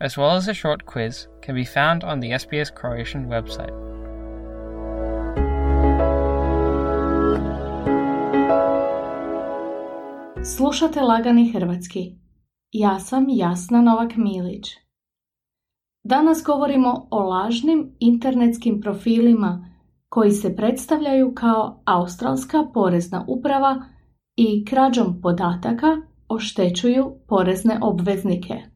as well as a short quiz, can be found on the SBS Croatian website. Slušate Lagani Hrvatski. Ja sam Jasna Novak Milić. Danas govorimo o lažnim internetskim profilima koji se predstavljaju kao Australska porezna uprava i krađom podataka oštećuju porezne obveznike.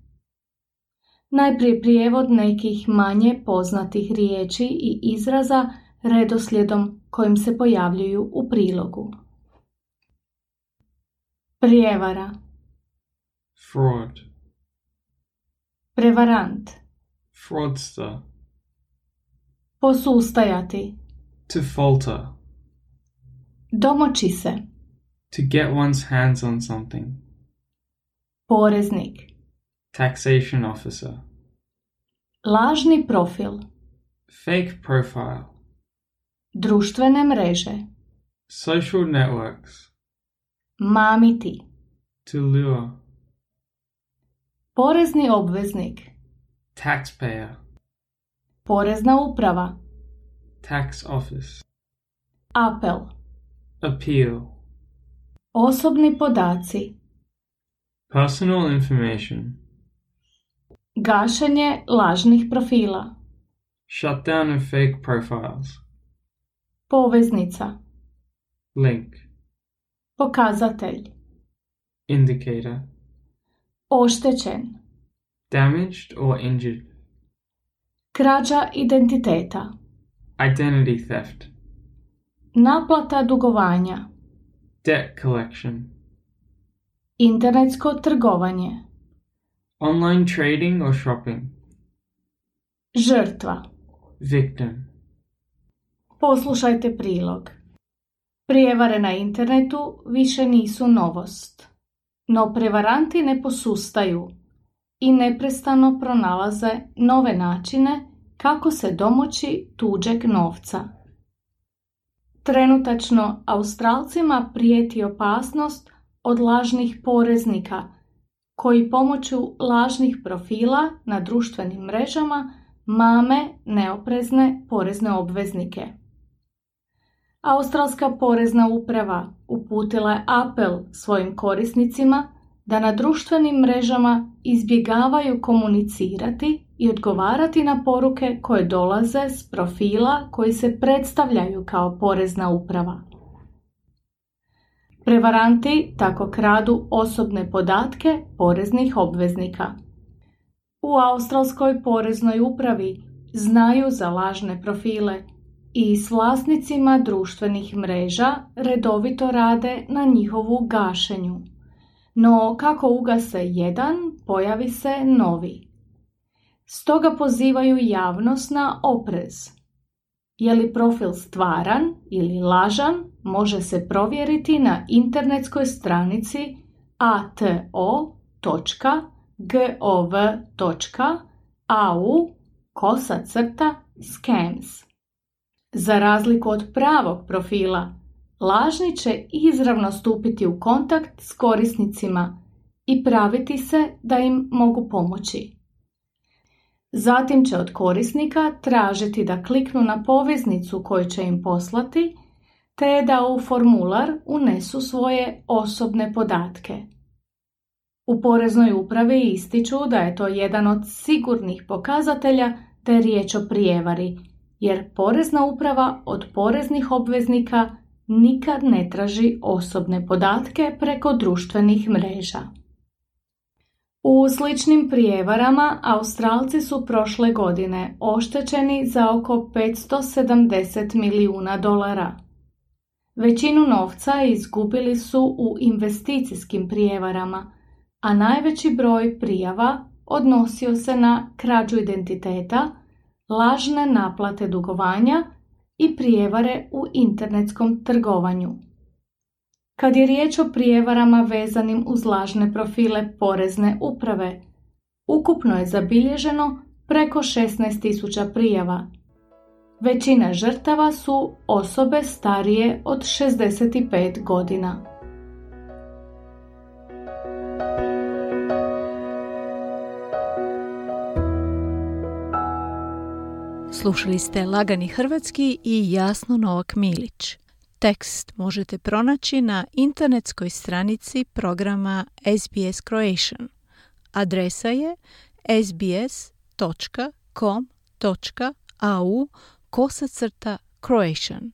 Najprije prijevod nekih manje poznatih riječi i izraza redoslijedom kojim se pojavljuju u prilogu. Prijevara. Fraud, Prevarant. Fraudster, Posustajati. To falter, Domoći se. To get one's hands on something, Poreznik taxation officer, Lažni profil. Fake profile, Društvene mreže. Social networks, Mamiti to lure, Porezni obveznik. Taxpayer, Porezna uprava. Tax office, Apel. Appeal, Osobni podaci. Personal information, Gašenje lažnih profila. Shutdown of fake profiles, Poveznica. Link, Pokazatelj. Indicator, Oštećen. Damaged or injured, Krađa identiteta. Identity theft, Naplata dugovanja. Debt collection, Internetsko trgovanje online trading or shopping, Žrtva victim, Poslušajte prilog. Prijevare na internetu više nisu novost. No prevaranti ne posustaju i neprestano pronalaze nove načine kako se domoći tuđeg novca. Trenutačno Australcima prijeti opasnost od lažnih poreznika koji pomoću lažnih profila na društvenim mrežama mame neoprezne porezne obveznike. Australska porezna uprava uputila je apel svojim korisnicima da na društvenim mrežama izbjegavaju komunicirati i odgovarati na poruke koje dolaze s profila koji se predstavljaju kao porezna uprava. Prevaranti tako kradu osobne podatke poreznih obveznika. U Australskoj poreznoj upravi znaju za lažne profile i s vlasnicima društvenih mreža redovito rade na njihovu gašenju. No kako ugase jedan, pojavi se novi. Stoga pozivaju javnost na oprez. Je li profil stvaran ili lažan, može se provjeriti na internetskoj stranici ato.gov.au kosa crta scams. Za razliku od pravog profila, lažni će izravno stupiti u kontakt s korisnicima i praviti se da im mogu pomoći. Zatim će od korisnika tražiti da kliknu na poveznicu koju će im poslati te da u formular unesu svoje osobne podatke. U poreznoj upravi ističu da je to jedan od sigurnih pokazatelja je riječ o prijevari, jer porezna uprava od poreznih obveznika nikad ne traži osobne podatke preko društvenih mreža. U sličnim prijevarama Australci su prošle godine oštećeni za oko 570 milijuna dolara. Većinu novca izgubili su u investicijskim prijevarama, a najveći broj prijava odnosio se na krađu identiteta, lažne naplate dugovanja i prijevare u internetskom trgovanju. Kad je riječ o prijevarama vezanim uz lažne profile porezne uprave, ukupno je zabilježeno preko 16.000 prijava. Većina žrtava su osobe starije od 65 godina. Slušali ste Lagani Hrvatski i Jasno Novak Milić. Tekst možete pronaći na internetskoj stranici programa SBS Croatian. Adresa je sbs.com.au kosacrta Croatian.